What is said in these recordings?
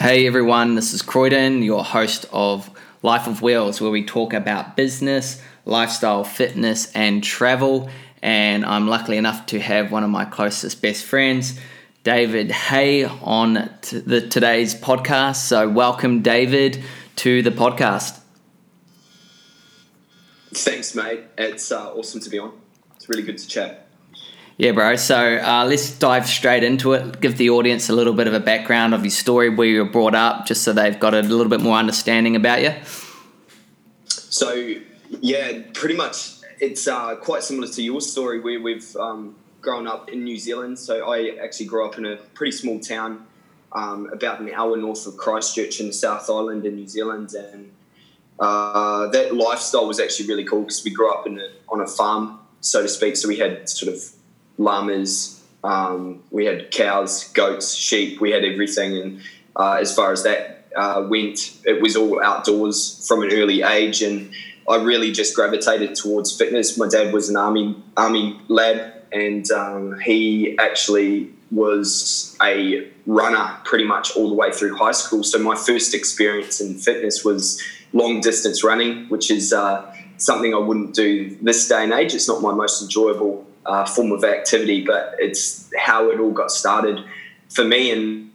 Hey everyone, this is Croydon, your host of Life of Wheels, where we talk about business, lifestyle, fitness, and travel. And I'm lucky enough to have one of my closest best friends, David Hay, on t- the, today's podcast. So, welcome, David, to the podcast. Thanks, mate. It's uh, awesome to be on. It's really good to chat. Yeah, bro. So uh, let's dive straight into it. Give the audience a little bit of a background of your story, where you were brought up, just so they've got a little bit more understanding about you. So, yeah, pretty much it's uh, quite similar to your story where we've um, grown up in New Zealand. So, I actually grew up in a pretty small town um, about an hour north of Christchurch in the South Island in New Zealand. And uh, that lifestyle was actually really cool because we grew up a, on a farm, so to speak. So, we had sort of llamas, um, we had cows, goats, sheep, we had everything. And uh, as far as that uh, went, it was all outdoors from an early age. And I really just gravitated towards fitness. My dad was an army army lad, and um, he actually was a runner pretty much all the way through high school. So my first experience in fitness was long distance running, which is uh, something I wouldn't do this day and age. It's not my most enjoyable uh, form of activity, but it's how it all got started for me. And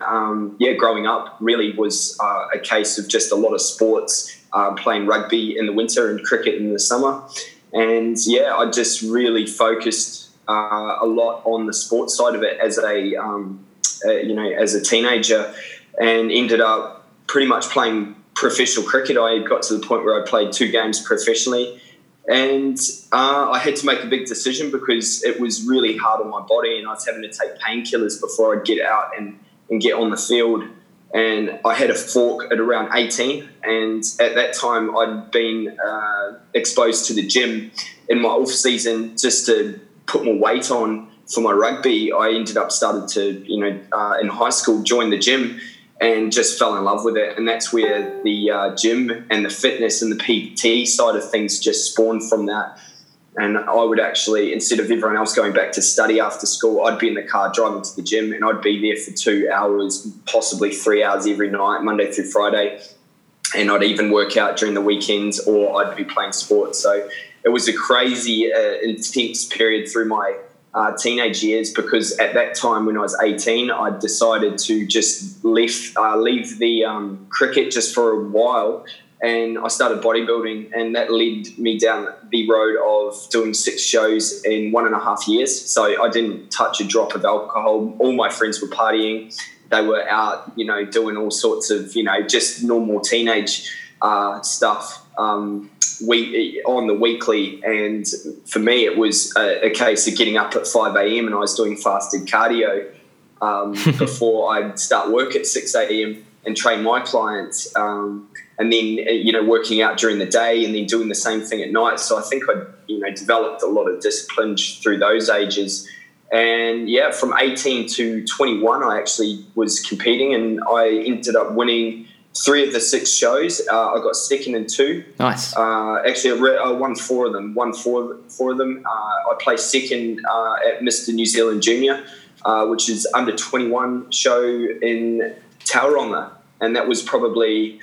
um, yeah, growing up really was uh, a case of just a lot of sports, uh, playing rugby in the winter and cricket in the summer. And yeah, I just really focused uh, a lot on the sports side of it as a um, uh, you know as a teenager, and ended up pretty much playing professional cricket. I got to the point where I played two games professionally and uh, I had to make a big decision because it was really hard on my body, and I was having to take painkillers before I'd get out and, and get on the field. And I had a fork at around 18, and at that time I'd been uh, exposed to the gym in my off season just to put more weight on for my rugby. I ended up started to, you know, uh, in high school join the gym and just fell in love with it. And that's where the uh, gym and the fitness and the PT side of things just spawned from that. And I would actually, instead of everyone else going back to study after school, I'd be in the car driving to the gym and I'd be there for two hours, possibly three hours every night, Monday through Friday. And I'd even work out during the weekends or I'd be playing sports. So it was a crazy, uh, intense period through my uh, teenage years because at that time when I was 18, I decided to just leave, uh, leave the um, cricket just for a while and I started bodybuilding and that led me down the road of doing six shows in one and a half years. So I didn't touch a drop of alcohol. All my friends were partying. They were out, you know, doing all sorts of, you know, just normal teenage uh, stuff. Um, week on the weekly, and for me, it was a, a case of getting up at five a.m. and I was doing fasted cardio um, before I'd start work at six a.m. and train my clients, um, and then you know working out during the day, and then doing the same thing at night. So I think I you know developed a lot of discipline through those ages. And yeah, from 18 to 21, I actually was competing and I ended up winning three of the six shows. Uh, I got second in two. Nice. Uh, actually, I, re- I, won four of them. Won four, four of them. Uh, I placed second uh, at Mr. New Zealand Junior, uh, which is under 21 show in Tauranga. And that was probably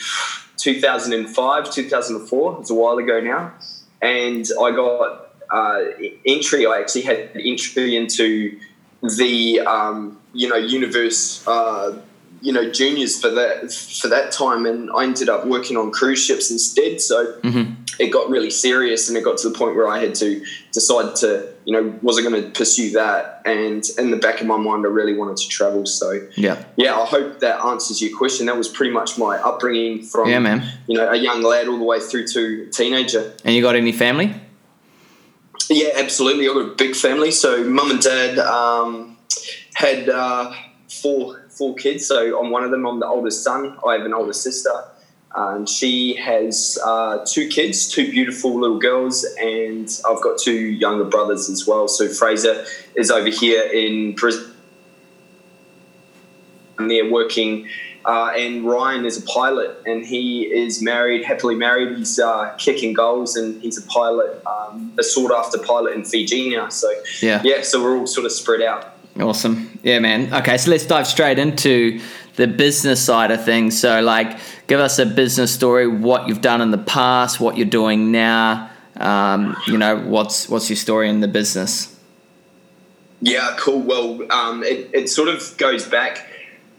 2005, 2004. It's a while ago now. And I got uh, entry. I actually had entry into the, um, you know, universe you know juniors for that for that time, and I ended up working on cruise ships instead. So mm-hmm. it got really serious, and it got to the point where I had to decide to you know was I going to pursue that? And in the back of my mind, I really wanted to travel. So yeah, yeah. I hope that answers your question. That was pretty much my upbringing from yeah, man. You know, a young lad all the way through to teenager. And you got any family? Yeah, absolutely. I've got a big family. So mum and dad um, had uh, four four kids. So I'm one of them. I'm the oldest son. I have an older sister. And she has uh, two kids, two beautiful little girls, and I've got two younger brothers as well. So Fraser is over here in Brisbane. And they're working, uh, and Ryan is a pilot, and he is married, happily married. He's uh, kicking goals, and he's a pilot, um, a sought after pilot in Fiji now. So yeah, yeah. So we're all sort of spread out. Awesome. Yeah, man. Okay, so let's dive straight into the business side of things. So, like, give us a business story, what you've done in the past, what you're doing now. Um, you know, what's what's your story in the business? Yeah, cool. Well, um, it, it sort of goes back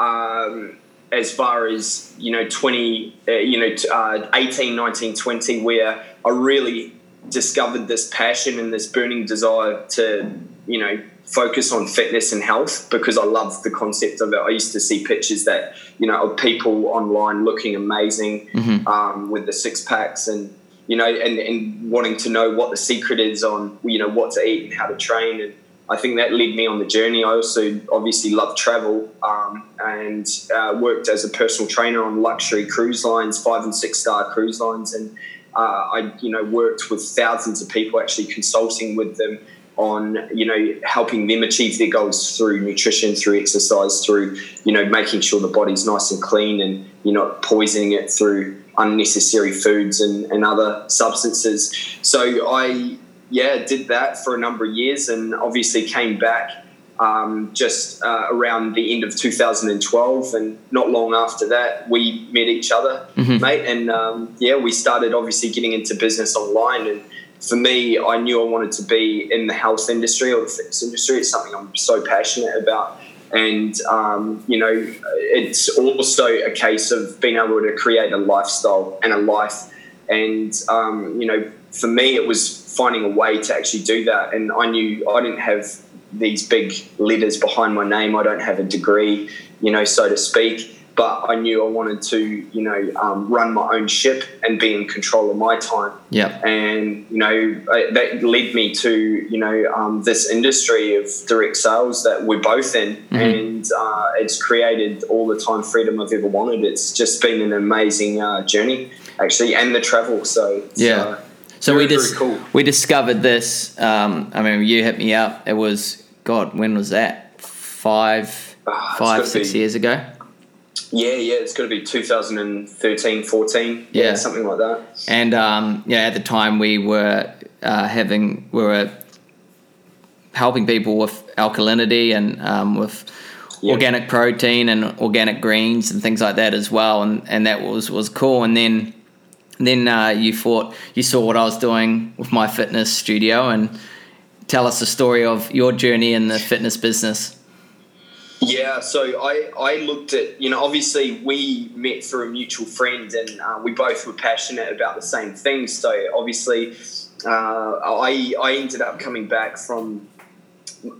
um, as far as, you know, 20, uh, you know, uh, 18, 19, 20, where I really discovered this passion and this burning desire to, you know, focus on fitness and health because I love the concept of it. I used to see pictures that, you know, of people online looking amazing mm-hmm. um, with the six packs and, you know, and, and wanting to know what the secret is on, you know, what to eat and how to train. And I think that led me on the journey. I also obviously love travel um, and uh, worked as a personal trainer on luxury cruise lines, five and six star cruise lines. And uh, I, you know, worked with thousands of people actually consulting with them on you know helping them achieve their goals through nutrition through exercise through you know making sure the body's nice and clean and you're not poisoning it through unnecessary foods and, and other substances so i yeah did that for a number of years and obviously came back um, just uh, around the end of 2012 and not long after that we met each other mm-hmm. mate and um, yeah we started obviously getting into business online and for me, I knew I wanted to be in the health industry or the fitness industry. It's something I'm so passionate about. And, um, you know, it's also a case of being able to create a lifestyle and a life. And, um, you know, for me, it was finding a way to actually do that. And I knew I didn't have these big letters behind my name, I don't have a degree, you know, so to speak but I knew I wanted to, you know, um, run my own ship and be in control of my time. Yeah. And you know that led me to, you know, um, this industry of direct sales that we're both in, mm-hmm. and uh, it's created all the time freedom I've ever wanted. It's just been an amazing uh, journey, actually, and the travel. So yeah. Uh, so very, we just cool. we discovered this. Um, I mean, you hit me up. It was God. When was that? Five, ah, five, six be, years ago. Yeah, yeah, it's got to be 2013, 14. Yeah, yeah something like that. And um, yeah, at the time we were uh, having, we were helping people with alkalinity and um, with yep. organic protein and organic greens and things like that as well. And, and that was, was cool. And then, then uh, you thought, you saw what I was doing with my fitness studio and tell us the story of your journey in the fitness business. Yeah, so I, I looked at, you know, obviously we met through a mutual friend and uh, we both were passionate about the same things. So obviously uh, I, I ended up coming back from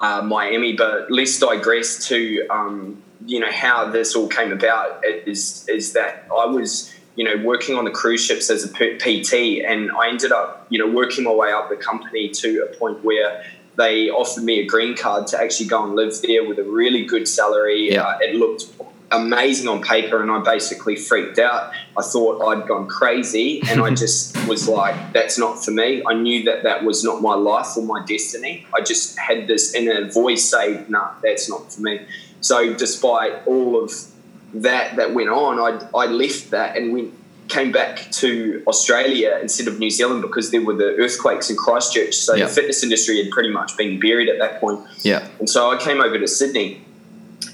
uh, Miami, but let's digress to, um, you know, how this all came about is, is that I was, you know, working on the cruise ships as a PT and I ended up, you know, working my way up the company to a point where they offered me a green card to actually go and live there with a really good salary. Yeah. Uh, it looked amazing on paper, and I basically freaked out. I thought I'd gone crazy, and I just was like, that's not for me. I knew that that was not my life or my destiny. I just had this inner voice say, no, nah, that's not for me. So, despite all of that that went on, I, I left that and went came back to Australia instead of New Zealand because there were the earthquakes in Christchurch. So the fitness industry had pretty much been buried at that point. Yeah. And so I came over to Sydney.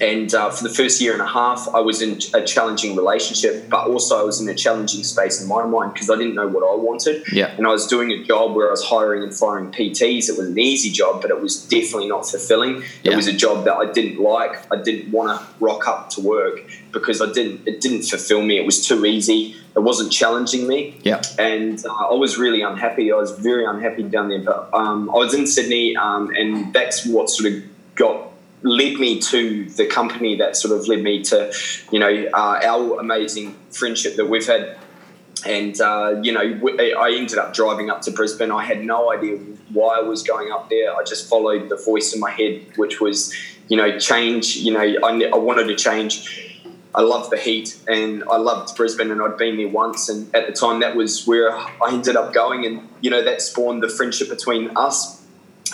And uh, for the first year and a half, I was in a challenging relationship, but also I was in a challenging space in my mind because I didn't know what I wanted. Yeah. And I was doing a job where I was hiring and firing PTs. It was an easy job, but it was definitely not fulfilling. Yeah. It was a job that I didn't like. I didn't want to rock up to work because I didn't. It didn't fulfill me. It was too easy it wasn't challenging me. Yeah. And uh, I was really unhappy. I was very unhappy down there. But um, I was in Sydney, um, and that's what sort of got led me to the company that sort of led me to, you know, uh, our amazing friendship that we've had. And uh, you know, I ended up driving up to Brisbane. I had no idea why I was going up there. I just followed the voice in my head, which was, you know, change. You know, I, I wanted to change I loved the heat and I loved Brisbane and I'd been there once and at the time that was where I ended up going and you know that spawned the friendship between us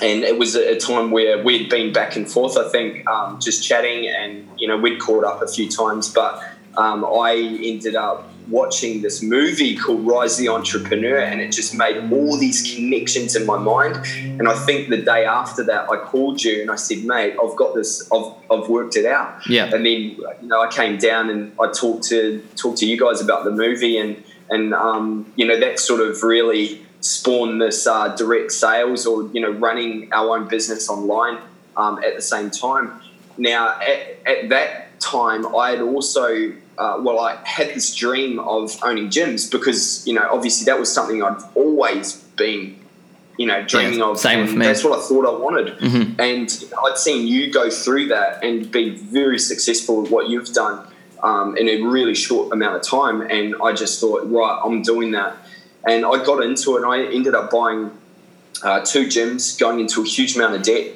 and it was a time where we'd been back and forth I think um, just chatting and you know we'd caught up a few times but um, I ended up watching this movie called Rise the Entrepreneur, and it just made all these connections in my mind. And I think the day after that, I called you and I said, "Mate, I've got this. I've, I've worked it out." Yeah. And then you know, I came down and I talked to talked to you guys about the movie, and and um, you know that sort of really spawned this uh, direct sales or you know running our own business online um, at the same time. Now, at, at that time, I had also uh, well, I had this dream of owning gyms because you know obviously that was something I'd always been you know dreaming Yeah, of. same with me. That's what I thought I wanted, Mhm. and I'd seen you go through that and be very successful with what you've done um, in a really short amount of time. And I just thought, right, I'm doing that, and I got into it. and I ended up buying uh, two gyms, going into a huge amount of debt,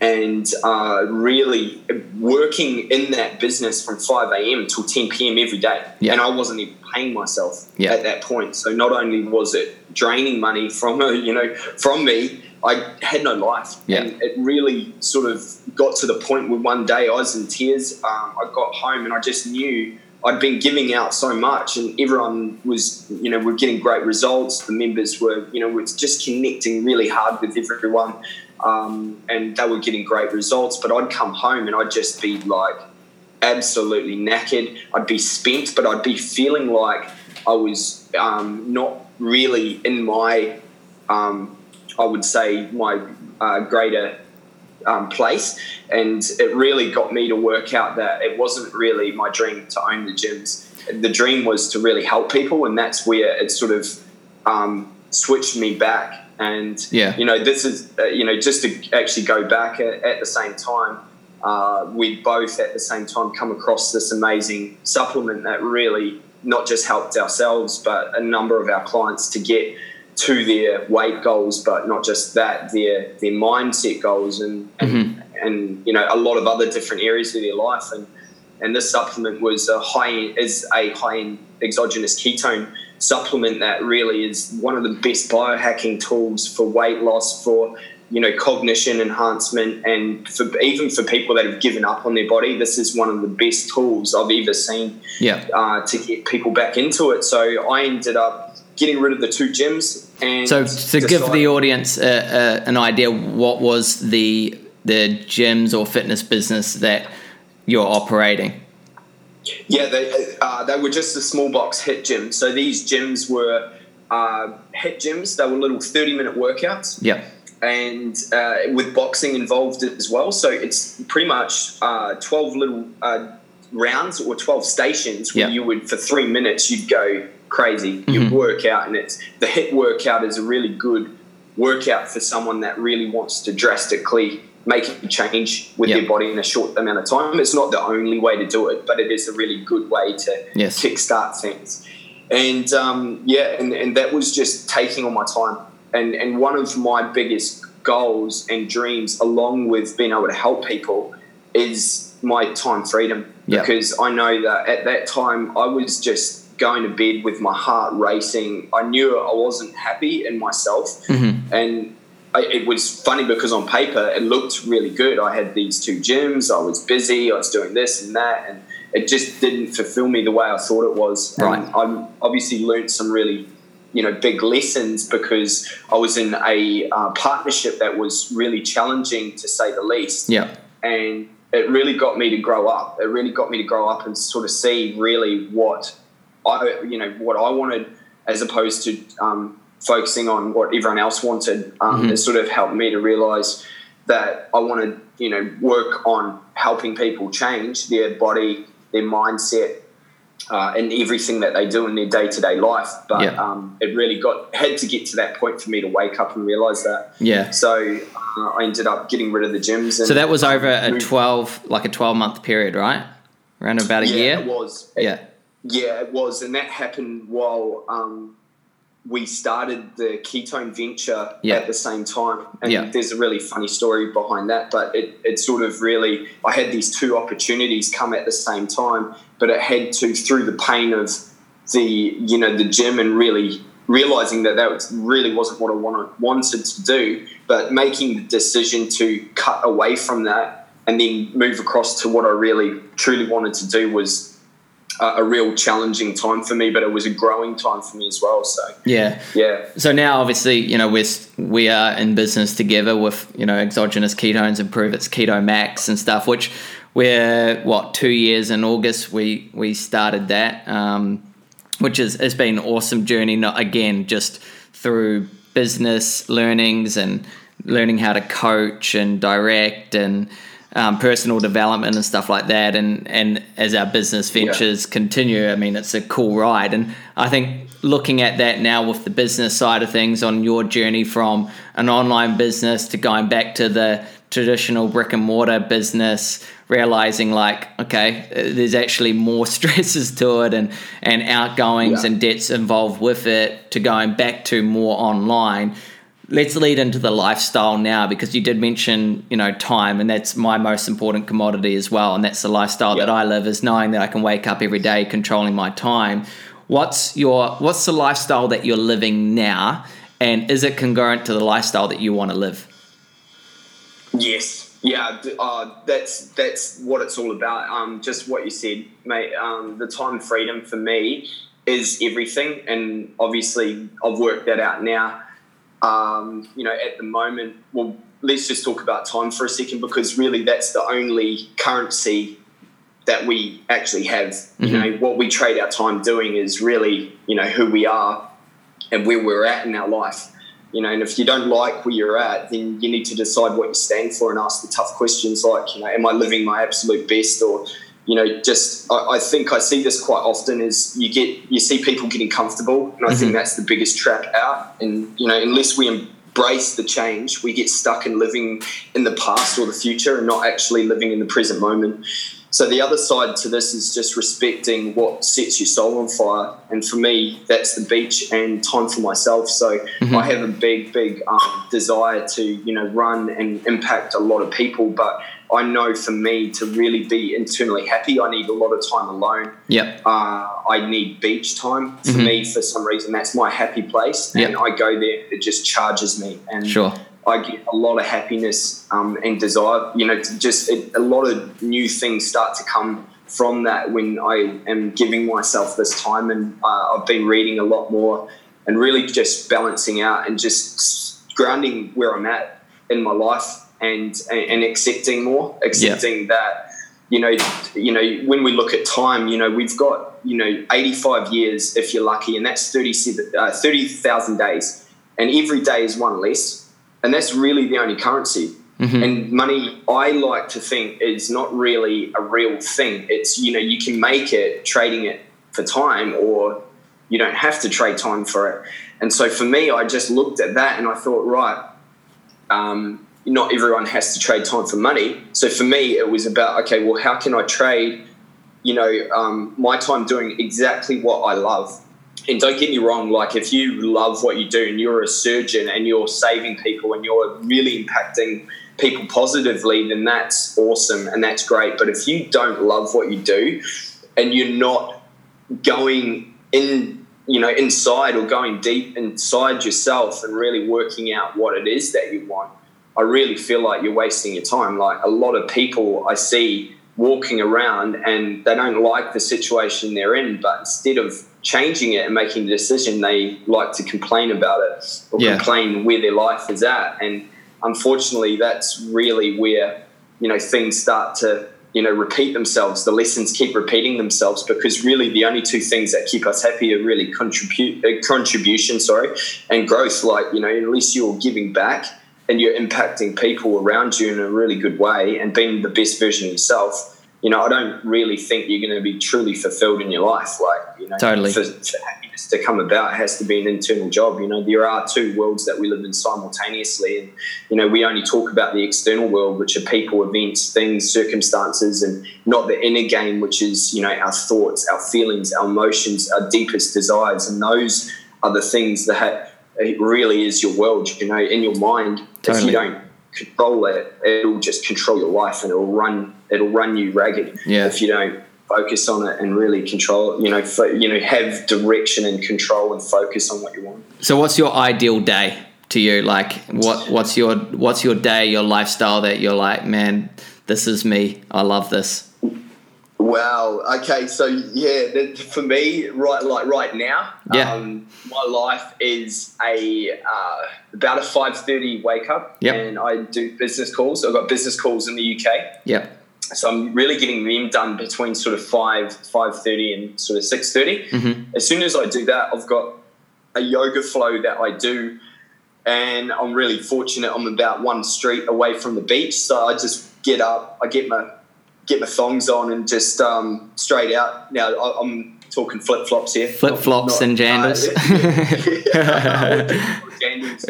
and uh, really working in that business from 5 a.m. till 10 p.m. every day. Yeah. And I wasn't even paying myself Yeah. at that point. So not only was it draining money from you know from me, I had no life. Yeah. And it really sort of got to the point where one day I was in tears. Um, I got home and I just knew I'd been giving out so much, and everyone was, you know, we're getting great results. The members were, you know, were just connecting really hard with everyone, um, and they were getting great results. But I'd come home and I'd just be like absolutely knackered. I'd be spent, but I'd be feeling like I was um, not really in my, um, I would say, my uh, greater um, place. And it really got me to work out that it wasn't really my dream to own the gyms. The dream was to really help people, and that's where it sort of um, switched me back. And Yeah. you know, this is uh, you know just to actually go back at, at the same time. Uh, we both at the same time come across this amazing supplement that really not just helped ourselves, but a number of our clients to get to their weight goals, but not just that, their their mindset goals and and, and you know a lot of other different areas of their life. And and this supplement was a high is a high end exogenous ketone supplement that really is one of the best biohacking tools for weight loss for you know cognition enhancement and for even for people that have given up on their body this is one of the best tools i've ever seen Yeah. uh, to get people back into it so i ended up getting rid of the two gyms and So to give the audience uh, uh, an idea, what was the the gyms or fitness business that you're operating? Yeah, they uh, they were just a small box HIIT gym. So these gyms were uh, HIIT gyms. They were little thirty minute workouts, Yeah. and uh, with boxing involved as well. So it's pretty much uh, twelve little uh, rounds or twelve stations where Yeah. you would for three minutes you'd go crazy. You'd work out, and it's the HIIT workout is a really good workout for someone that really wants to drastically make a change with Yeah. their body in a short amount of time. It's not the only way to do it, but it is a really good way to Yes. kickstart things. And um, yeah, and, and that was just taking all my time. And, and one of my biggest goals and dreams, along with being able to help people, is my time freedom. Yeah. Because I know that at that time, I was just going to bed with my heart racing. I knew I wasn't happy in myself. And I, it was funny because on paper it looked really good. I had these two gyms, I was busy, I was doing this and that, and it just didn't fulfill me the way I thought it was. Right. And I obviously learned some really, you know, big lessons because I was in a uh, partnership that was really challenging to say the least Yeah. and it really got me to grow up. It really got me to grow up and sort of see really what I, you know, what I wanted, as opposed to um, focusing on what everyone else wanted. Um, It sort of helped me to realize that I wanted, you know, work on helping people change their body, their mindset, uh, and everything that they do in their day to day life. But Yeah. um, it really got had to get to that point for me to wake up and realize that. Yeah. So uh, I ended up getting rid of the gyms. And So that was over a moved- 12, like a 12 month period, right? Around about a yeah, year? it was. Yeah. Yeah, it was, and that happened while um, we started the ketone venture Yeah. at the same time. And Yeah. there's a really funny story behind that, but it, it sort of really, I had these two opportunities come at the same time, but it had to, through the pain of the, you know, the gym and really realizing that that was, really wasn't what I wanted, wanted to do, but making the decision to cut away from that and then move across to what I really truly wanted to do was a, a real challenging time for me, but it was a growing time for me as well. So yeah, yeah. So now, obviously, you know, we're we are in business together with you know exogenous ketones and Pruvit's keto max and stuff, which we're what two years in August we we started that, um, which is has been an awesome journey. Not again just through business learnings and learning how to coach and direct and um, personal development and stuff like that. And and as our business ventures yeah. continue, I mean, it's a cool ride. And I think looking at that now with the business side of things on your journey from an online business to going back to the traditional brick and mortar business realizing like okay there's actually more stresses to it and and outgoings yeah. and debts involved with it to going back to more online let's lead into the lifestyle now because you did mention you know time and that's my most important commodity as well. And that's the lifestyle that i live is knowing that i can wake up every day controlling my time. What's your what's the lifestyle that you're living now? And is it congruent to the lifestyle that you want to live? Yes. Yeah, uh, that's that's what it's all about. Um, just what you said, mate. Um, the time freedom for me is everything, and obviously I've worked that out now. Um, you know, at the moment, well, let's just talk about time for a second because really that's the only currency that we actually have. Mm-hmm. You know, what we trade our time doing is really, you know, who we are and where we're at in our life. You know, and if you don't like where you're at, then you need to decide what you stand for and ask the tough questions like, you know, am I living my absolute best or you know, just I, I, think I see this quite often is you get you see people getting comfortable, and I mm-hmm. think that's the biggest trap out. And you know, unless we embrace the change, we get stuck in living in the past or the future and not actually living in the present moment. So the other side to this is just respecting what sets your soul on fire, and for me, that's the beach and time for myself. So mm-hmm. I have a big, big um, desire to you know run and impact a lot of people, but I know for me to really be internally happy, I need a lot of time alone. Yep. Uh, I need beach time. For mm-hmm. me, for some reason, that's my happy place, yep. and I go there. It just charges me, and sure. I get a lot of happiness um, and desire. You know, just it, a lot of new things start to come from that when I am giving myself this time, and uh, I've been reading a lot more and really just balancing out and just grounding where I'm at in my life and and accepting more, accepting yeah. that you know you know when we look at time, you know we've got you know 85 years if you're lucky, and that's 30,000 uh, 30, days, and every day is one less, and that's really the only currency. Mm-hmm. And money, I like to think, is not really a real thing. It's you know you can make it trading it for time, or you don't have to trade time for it. And so for me, I just looked at that and I thought, right, um, not everyone has to trade time for money. So for me, it was about okay, well, how can I trade, you know, um, my time doing exactly what I love. And don't get me wrong, like if you love what you do and you're a surgeon and you're saving people and you're really impacting people positively, then that's awesome and that's great. But if you don't love what you do and you're not going in, you know, inside or going deep inside yourself and really working out what it is that you want, I really feel like you're wasting your time. Like a lot of people I see walking around and they don't like the situation they're in, but instead of changing it and making the decision, they like to complain about it or yeah. complain where their life is at. And unfortunately, that's really where you know things start to you know repeat themselves. The lessons keep repeating themselves because really the only two things that keep us happy are really contribute uh, contribution, sorry, and growth. Like you know, at least you're giving back and you're impacting people around you in a really good way and being the best version of yourself, you know, I don't really think you're going to be truly fulfilled in your life. Like, you know, totally. for, for happiness to come about, has to be an internal job. You know, there are two worlds that we live in simultaneously. And, you know, we only talk about the external world, which are people, events, things, circumstances, and not the inner game, which is, you know, our thoughts, our feelings, our emotions, our deepest desires. And those are the things that it really is your world, you know, in your mind. Totally. If you don't control it, it'll just control your life and it'll run it'll run you ragged. Yeah. If you don't focus on it and really control, you know, fo- you know, have direction and control and focus on what you want. So, what's your ideal day to you? Like, what what's your what's your day, your lifestyle that you're like, man, this is me. I love this. Wow. Okay. So yeah, for me, right, like right now, Yeah. um, my life is a uh, about a five thirty wake up, Yep. and I do business calls. I've got business calls in the UK, Yeah. so I'm really getting them done between sort of five five thirty and sort of six Mhm. As soon as I do that, I've got a yoga flow that I do, and I'm really fortunate. I'm about one street away from the beach, so I just get up, I get my get my thongs on, and just um, straight out. Now I, I'm talking flip flops here, Flip flops and jandals. jandals,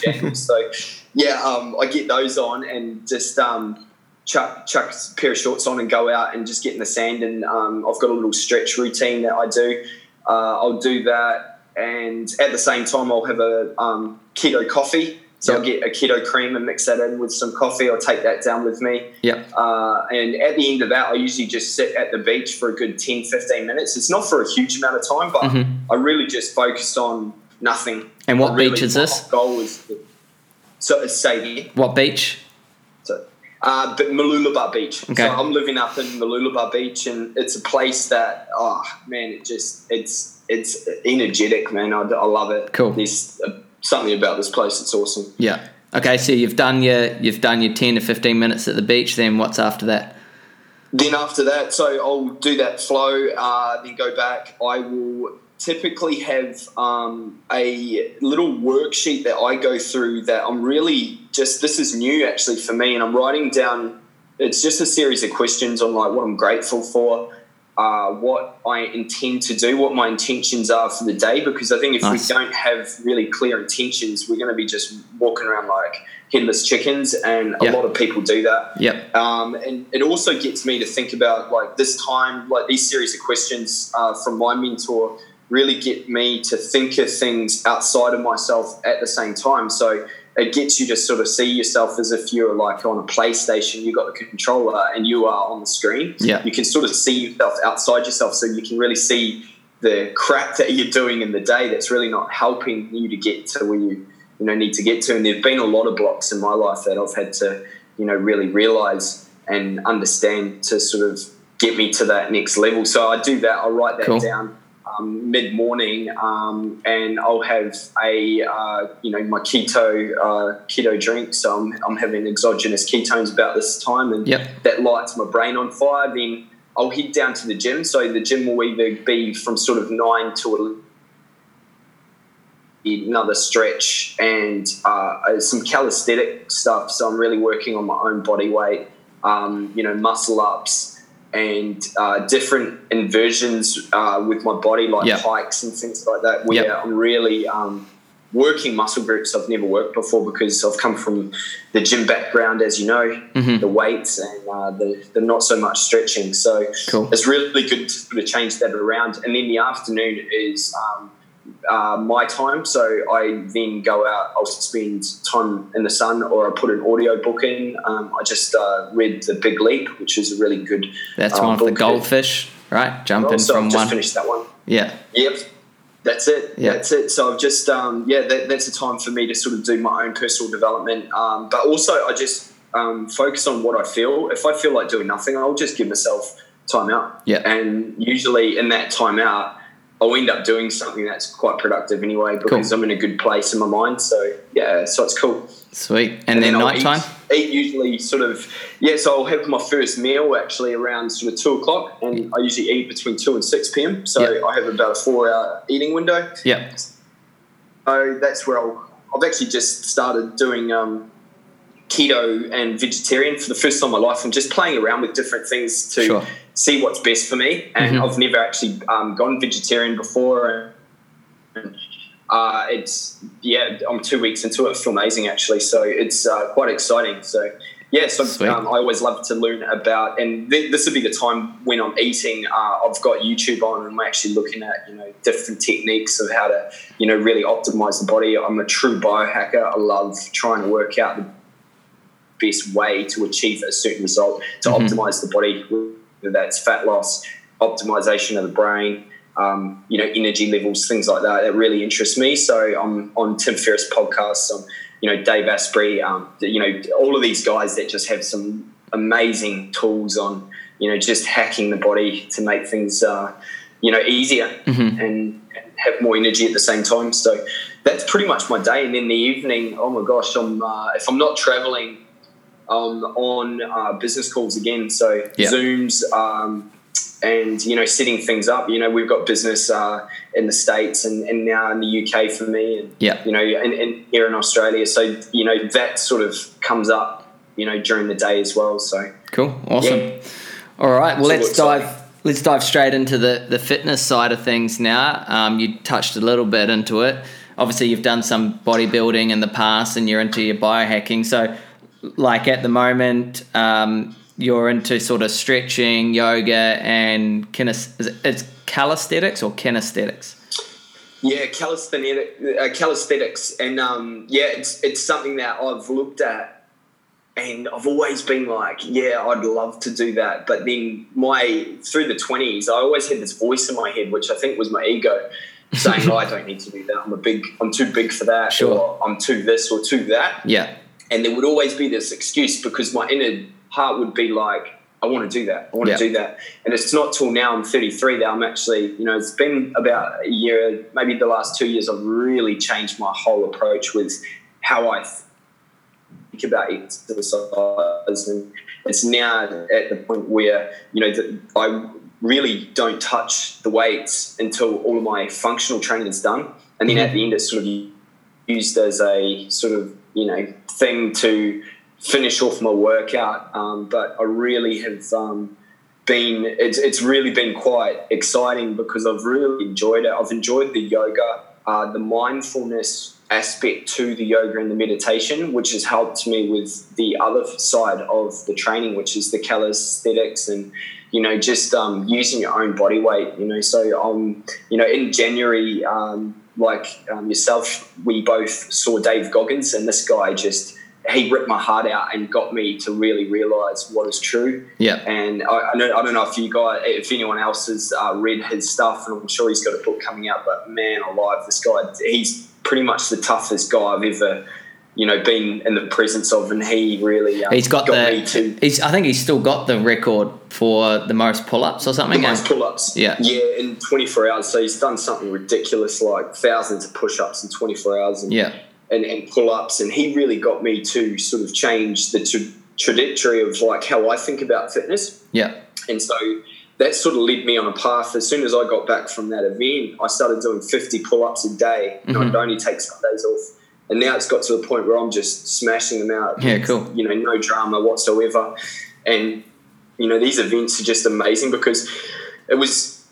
jandals. So yeah, um, I get those on and just um, chuck chuck a pair of shorts on and go out and just get in the sand. And um, I've got a little stretch routine that I do. Uh, I'll do that, and at the same time, I'll have a um, keto coffee. So I'll get a keto cream and mix that in with some coffee. I'll take that down with me. Yep. Uh, and at the end of that, I usually just sit at the beach for a good 10, 15 minutes. It's not for a huge amount of time, but Mhm. I really just focused on nothing. And what really- beach is my this? Goal is so it's Sadie. What beach? So, uh, but Mooloolaba Beach. Okay. So I'm living up in Mooloolaba Beach, and it's a place that, oh man, it just it's it's energetic, man. I, I love it. Cool. There's uh, something about this place. It's awesome. Yeah. Okay, so you've done your you've done your ten to fifteen minutes at the beach. Then what's after that? Then after that, so I'll do that flow, uh, then go back. I will typically have um, a little worksheet that I go through that I'm really just, this is new actually for me, and I'm writing down, it's just a series of questions on like what I'm grateful for. Uh, what I intend to do, what my intentions are for the day, because I think if Nice. we don't have really clear intentions, we're going to be just walking around like headless chickens, and Yeah. a lot of people do that. Yep. Um, and it also gets me to think about like this time, like these series of questions uh, from my mentor really get me to think of things outside of myself at the same time. So it gets you to sort of see yourself as if you're like on a PlayStation, You've got the controller and you are on the screen. Yeah. You can sort of see yourself outside yourself so you can really see the crap that you're doing in the day that's really not helping you to get to where you you know need to get to and there've been a lot of blocks in my life that I've had to you know really realize and understand to sort of get me to that next level so I do that I write that Cool. down um, mid morning um, and I'll have a uh, you know my keto uh, keto drink so I'm, I'm having exogenous ketones about this time and Yep. that lights my brain on fire then I'll head down to the gym so the gym will either be from sort of 9 to another stretch and uh, some calisthenic stuff. So I'm really working on my own body weight, um, you know, muscle ups and uh, different inversions uh, with my body, like Yeah. hikes and things like that, where Yep. I'm really um, working muscle groups I've never worked before because I've come from the gym background, as you know, Mhm. the weights and uh, the, the not so much stretching. So Cool. it's really good to sort of change that around. And then the afternoon is um, uh, my time. So I then go out, I'll spend time in the sun or I put an audio book in. Um, I just uh, read The Big Leap, which is a really good. That's uh, one of the goldfish, right? Jumping So from I've just one. finished that one. Yeah. Yep. That's it. Yeah. That's it. So I've just, um, yeah, that, that's a time for me to sort of do my own personal development. Um, but also, I just um, focus on what I feel. If I feel like doing nothing, I'll just give myself time out. Yeah. And usually in that time out, I'll end up doing something that's quite productive anyway because I'm in a good place in my mind. So, yeah, so it's cool. Sweet. And, then, I'll nighttime? Eat, eat usually sort of yeah. So I'll have my first meal actually around sort of two o'clock, and I usually eat between two and six p.m. So Yeah. I have about a four-hour eating window. Yeah. So that's where I'll. I've actually just started doing um, keto and vegetarian for the first time in my life. I'm just playing around with different things to Sure. See what's best for me. And Mhm. I've never actually um, gone vegetarian before. And, uh, it's yeah, I'm two weeks into it. I feel amazing actually. So it's uh, quite exciting. So yeah, so um, I always love to learn about, and th- this would be the time when I'm eating. Uh, I've got YouTube on, and I'm actually looking at you know different techniques of how to you know really optimize the body. I'm a true biohacker. I love trying to work out the best way to achieve a certain result to Mhm. optimize the body, whether that's fat loss, optimization of the brain, um, you know, energy levels, things like that. That really interests me. So I'm on Tim Ferriss podcasts. I'm, you know, Dave Asprey. Um, you know, all of these guys that just have some amazing tools on you know, just hacking the body to make things, uh, you know, easier Mm-hmm. and have more energy at the same time. So that's pretty much my day. And then the evening, oh my gosh, I'm uh, if I'm not traveling, um, on uh, business calls again. So. Zooms. Um, and you know setting things up you know we've got business uh, in the states and, and now in the uk for me and Yeah. you know and, and here in australia so you know that sort of comes up you know during the day as well so Cool. Awesome. Yeah. All right. Well, So let's dive. Let's dive straight into the, the fitness side of things now. Um, you touched a little bit into it. Obviously, you've done some bodybuilding in the past, and you're into your biohacking. So, like at the moment, um, you're into sort of stretching, yoga, and kines- it's calisthenics or kinesthetics. Yeah, calisthenic, uh, calisthenics, and um, yeah, it's it's something that I've looked at, and I've always been like, yeah, I'd love to do that. But then my through the twenties, I always had this voice in my head, which I think was my ego, saying, oh, I don't need to do that. I'm a big, I'm too big for that, Sure. or I'm too this or too that. Yeah. And there would always be this excuse because my inner heart would be like, I want to do that. I want Yeah. to do that. And it's not till now I'm 33 that I'm actually, you know, it's been about a year, maybe the last two years, I've really changed my whole approach with how I think about exercise. And it's now at the point where, you know, that I really don't touch the weights until all of my functional training is done. And then at mm-hmm. the end, it's sort of used as a sort of you know thing to finish off my workout. Um, but I really have um, been it's it's really been quite exciting because I've really enjoyed it. I've enjoyed the yoga, uh, the mindfulness aspect to the yoga and the meditation, which has helped me with the other side of the training, which is the calisthenics and you know just um, using your own body weight. You know, so um, you know in January. Um, like um, yourself, we both saw Dave Goggins, and this guy just he ripped my heart out and got me to really realize what is true. Yeah. And I, I, know, I don't know if you guys, if anyone else has uh, read his stuff, and I'm sure he's got a book coming out. But man, alive, this guy, he's pretty much the toughest guy I've ever, you know, been in the presence of, and he really um, He's got, me to the. He's. I think he's still got the record for the most pull-ups or something. the most pull-ups. Yeah. yeah, in 24 hours. So he's done something ridiculous, like thousands of push-ups in 24 hours. And, Yeah. and, and pull-ups and he really got me to sort of change the tra- trajectory of like how I think about fitness Yeah. and so that sort of led me on a path as soon as I got back from that event I started doing 50 pull-ups a day and Mhm. I'd only take Sundays off and now it's got to the point where I'm just smashing them out Yeah, cool. you know no drama whatsoever and you know these events are just amazing because it was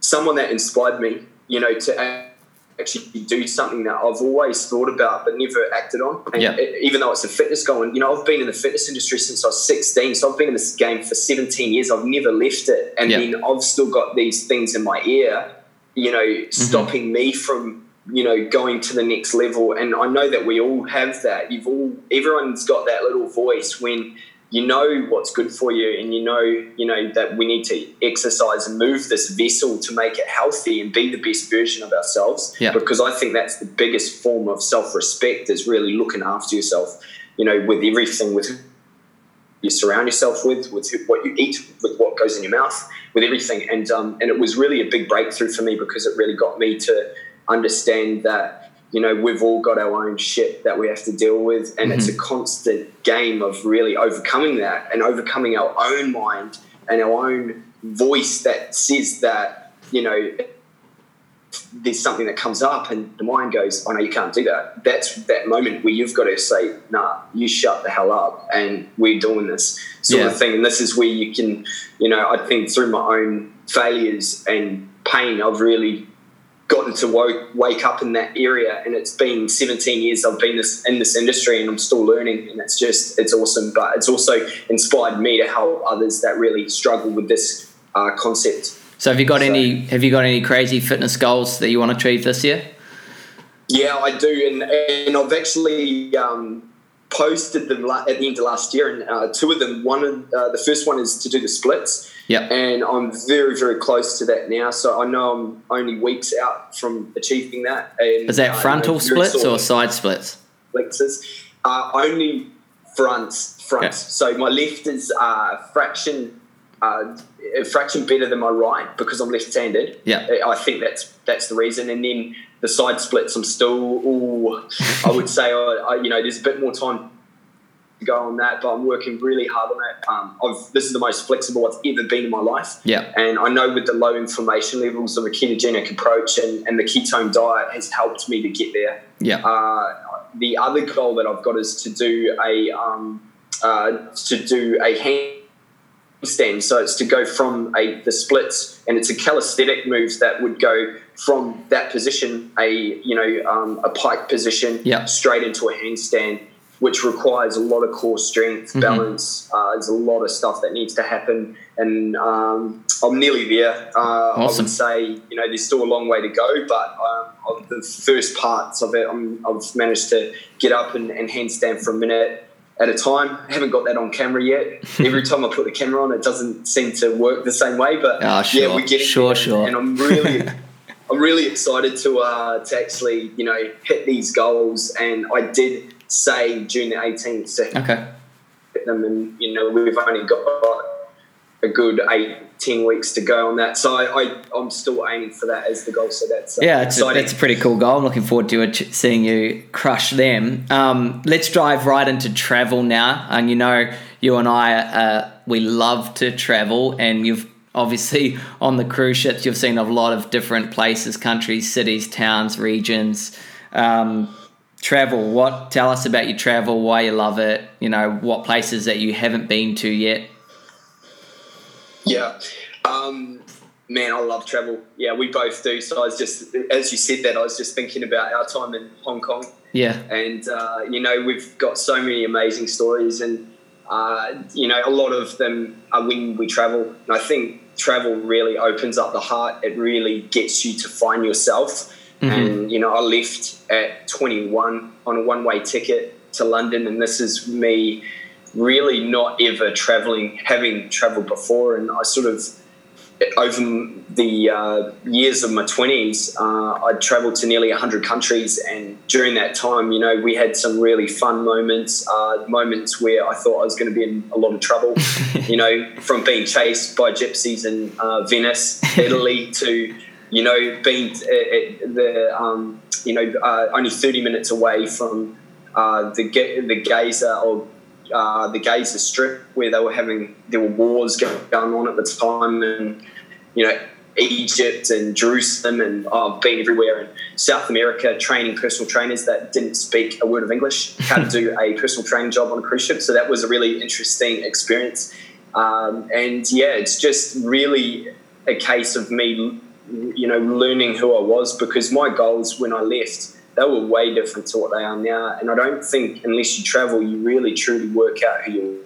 someone that inspired me you know to actually do something that I've always thought about but never acted on and Yeah. it- even though it's a fitness goal and you know I've been in the fitness industry since I was 16 so I've been in this game for 17 years I've never left it and Yeah. then I've still got these things in my ear you know Mm-hmm. stopping me from you know going to the next level. And I know that we all have that. You've all everyone's got that little voice when you know what's good for you and you know you know that we need to exercise and move this vessel to make it healthy and be the best version of ourselves. Yeah. because i think that's the biggest form of self-respect is really looking after yourself you know with everything with you surround yourself with with what you eat with what goes in your mouth with everything. And um, and it was really a big breakthrough for me because it really got me to understand that you know we've all got our own shit that we have to deal with and it's a mm-hmm. constant game of really overcoming that and overcoming our own mind and our own voice that says that you know there's something that comes up and the mind goes oh no you can't do that. That's that moment where you've got to say nah you shut the hell up and we're doing this sort Yeah. of thing. And this is where you can you know i think through my own failures and pain i've really gotten to woke, wake up in that area and it's been 17 years i've been this in this industry and i'm still learning and it's just it's awesome but it's also inspired me to help others that really struggle with this uh, concept So have you got So- any? Have you got any crazy fitness goals that you want to achieve this year? Yeah, I do, and and I've actually um, posted them la- at the end of last year, and uh, two of them. One, of, uh, the first one is to do the splits, Yep. and I'm very very close to that now. So I know I'm only weeks out from achieving that. And, Is that uh, frontal splits or side splits? flexors. Uh, only fronts, fronts. Okay. So my left is uh, fraction uh, a fraction better than my right because I'm left-handed. Yeah. I think that's that's the reason. And then the side splits, I'm still. Ooh, I would say, I, I, you know, there's a bit more time to go on that, but I'm working really hard on it. Um, I've, this is the most flexible I've ever been in my life. Yeah. And I know with the low inflammation levels of a ketogenic approach and, and the ketone diet has helped me to get there. Yeah. Uh, the other goal that I've got is to do a um, uh, to do a hand Stand. So it's to go from a the splits, and it's a calisthenic move that would go from that position, a you know um, a pike position, Yeah. straight into a handstand, which requires a lot of core strength, Mhm. balance. Uh, there's a lot of stuff that needs to happen, and um, I'm nearly there. Uh, I would say you know there's still a long way to go, but um, the first parts of it, I'm, I've managed to get up and, and handstand for a minute at a time. I haven't got that on camera yet. Every time I put the camera on, it doesn't seem to work the same way. But Ah, yeah, we're getting Sure, there, sure. and I'm really. I'm really excited to uh, to actually, you know, hit these goals, and I did say June the 18th to Okay. hit them, and you know, we've only got a good eight, ten weeks to go on that. So I, I I'm still aiming for that as the goal. So that's uh, Yeah, it's a, that's a pretty cool goal. I'm looking forward to it, seeing you crush them. Um, let's dive right into travel now. And you know, you and I, uh, we love to travel, and you've obviously on the cruise ships, you've seen a lot of different places, countries, cities, towns, regions. Um, travel. What? Tell us about your travel. Why you love it. You know, what places that you haven't been to yet. Yeah. Um, man, I love travel. Yeah, we both do. So I was just, as you said that, I was just thinking about our time in Hong Kong. Yeah. And, uh, you know, we've got so many amazing stories. And, uh, you know, a lot of them are when we travel. And I think travel really opens up the heart. It really gets you to find yourself. Mm-hmm. And, you know, I left at 21 on a one way ticket to London. And this is me really not ever traveling, having traveled before. And I sort of, over the uh, years of my 20s, uh, I traveled to nearly 100 countries. And during that time, you know, we had some really fun moments, uh, moments where I thought I was going to be in a lot of trouble, you know, from being chased by gypsies in uh, Venice, Italy, to, you know, being at, at the, um, you know, uh, only 30 minutes away from uh, the, the Gaza or uh, the Gaza Strip, where they were having there were wars going on at the time, and you know Egypt and Jerusalem, and oh, I've been everywhere in South America training personal trainers that didn't speak a word of English, how to do a personal training job on a cruise ship. So that was a really interesting experience, um, and yeah, it's just really a case of me, you know, learning who I was because my goals when I left they were way different to what they are now. And I don't think unless you travel, you really truly work out who you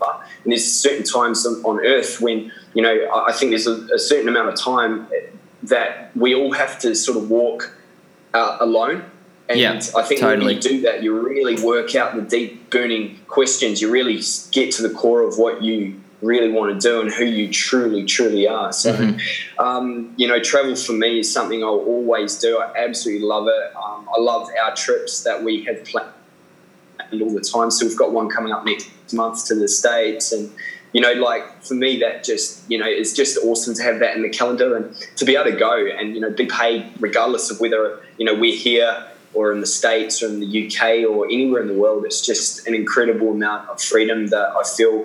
are. And there's certain times on, Earth when you know I I think there's a, a certain amount of time that we all have to sort of walk uh, alone. And Yeah, I think totally. when you do that, you really work out the deep burning questions. You really get to the core of what you really want to do and who you truly, truly are. So, Mm-hmm. um, you know, travel for me is something I'll always do. I absolutely love it. Um, I love our trips that we have planned all the time. So we've got one coming up next month to the States and you know, like for me, that just you know, it's just awesome to have that in the calendar and to be able to go and you know be paid regardless of whether you know we're here or in the states or in the UK or anywhere in the world. It's just an incredible amount of freedom that I feel,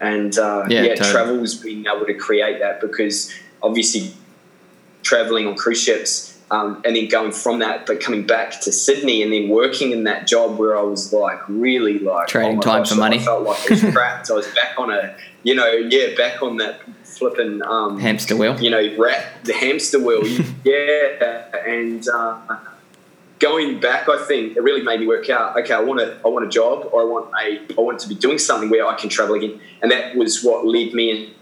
and uh, Yeah, yeah, totally. travel's being able to create that because obviously traveling on cruise ships. Um, and then going from that, but coming back to Sydney and then working in that job where I was like really like Trading oh time gosh, for money. I felt like I was trapped. I was back on a, you know, yeah, back on that flipping, um, Hamster wheel. you know, rat the hamster wheel. yeah, and uh, going back, I think it really made me work out. Okay, I want a, I want a job, or I want a, I want to be doing something where I can travel again, and that was what led me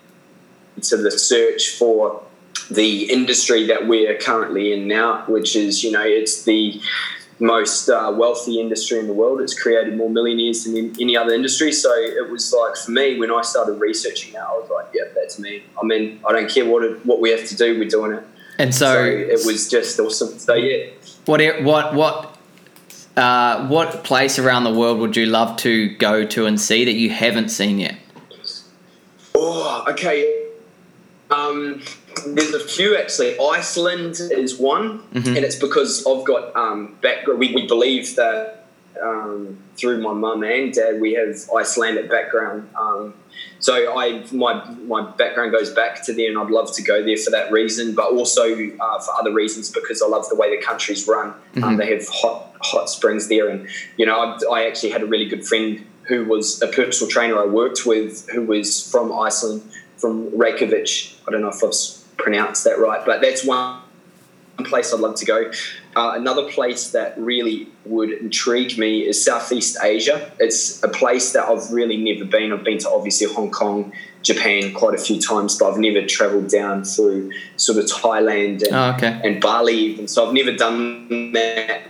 into the search for the industry that we're currently in now, which is, you know, it's the most uh, wealthy industry in the world. It's created more millionaires than in any other industry. So it was like for me when I started researching that, I was like, yeah, that's me. I mean, I don't care what it, what we have to do, we're doing it. And So, so, it was just awesome. So yeah, what what what uh, what place around the world would you love to go to and see that you haven't seen yet? oh okay. Um, there's a few actually. Iceland is one, Mhm. and it's because I've got um, background. We, we believe that um, through my mum and dad, we have Icelandic background. Um, so I my my background goes back to there, and I'd love to go there for that reason, but also uh, for other reasons because I love the way the country's run. Um, Mhm. they have hot hot springs there, and you know I, I actually had a really good friend who was a personal trainer I worked with, who was from Iceland, from Reykjavik. I don't know if I've pronounced that right, but that's one place I'd love to go. Uh, another place that really would intrigue me is Southeast Asia. It's a place that I've really never been. I've been to obviously Hong Kong, Japan quite a few times, but I've never travelled down through sort of Thailand and, Oh, okay. and Bali. even. so I've never done that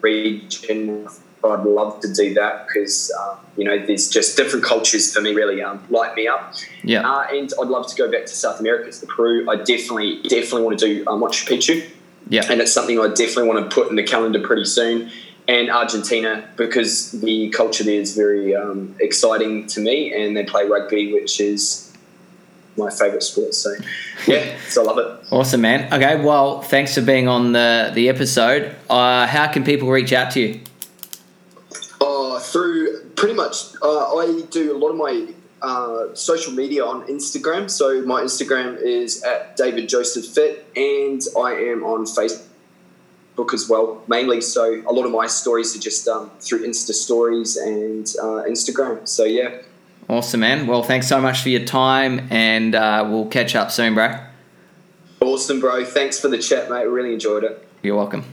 region. I'd love to do that because, uh, you know, there's just different cultures for me really um, light me up. Yeah. Uh, and I'd love to go back to South America, to Peru. I definitely, definitely want to do uh, Machu Picchu Yeah. and it's something I definitely want to put in the calendar pretty soon. And Argentina, because the culture there is very um, exciting to me, and they play rugby, which is my favourite sport. So, yeah, so I love it. Awesome, man. Okay, well, thanks for being on the the episode. Uh, how can people reach out to you? Uh, through pretty much, uh, I do a lot of my uh, social media on Instagram. So my Instagram is at David Joseph Fit, and I am on Facebook as well, mainly. So a lot of my stories are just um, through Insta stories and uh, Instagram. So yeah, Awesome, man. Well, thanks so much for your time, and uh, we'll catch up soon, bro. awesome, bro. Thanks for the chat, mate. Really enjoyed it. You're welcome.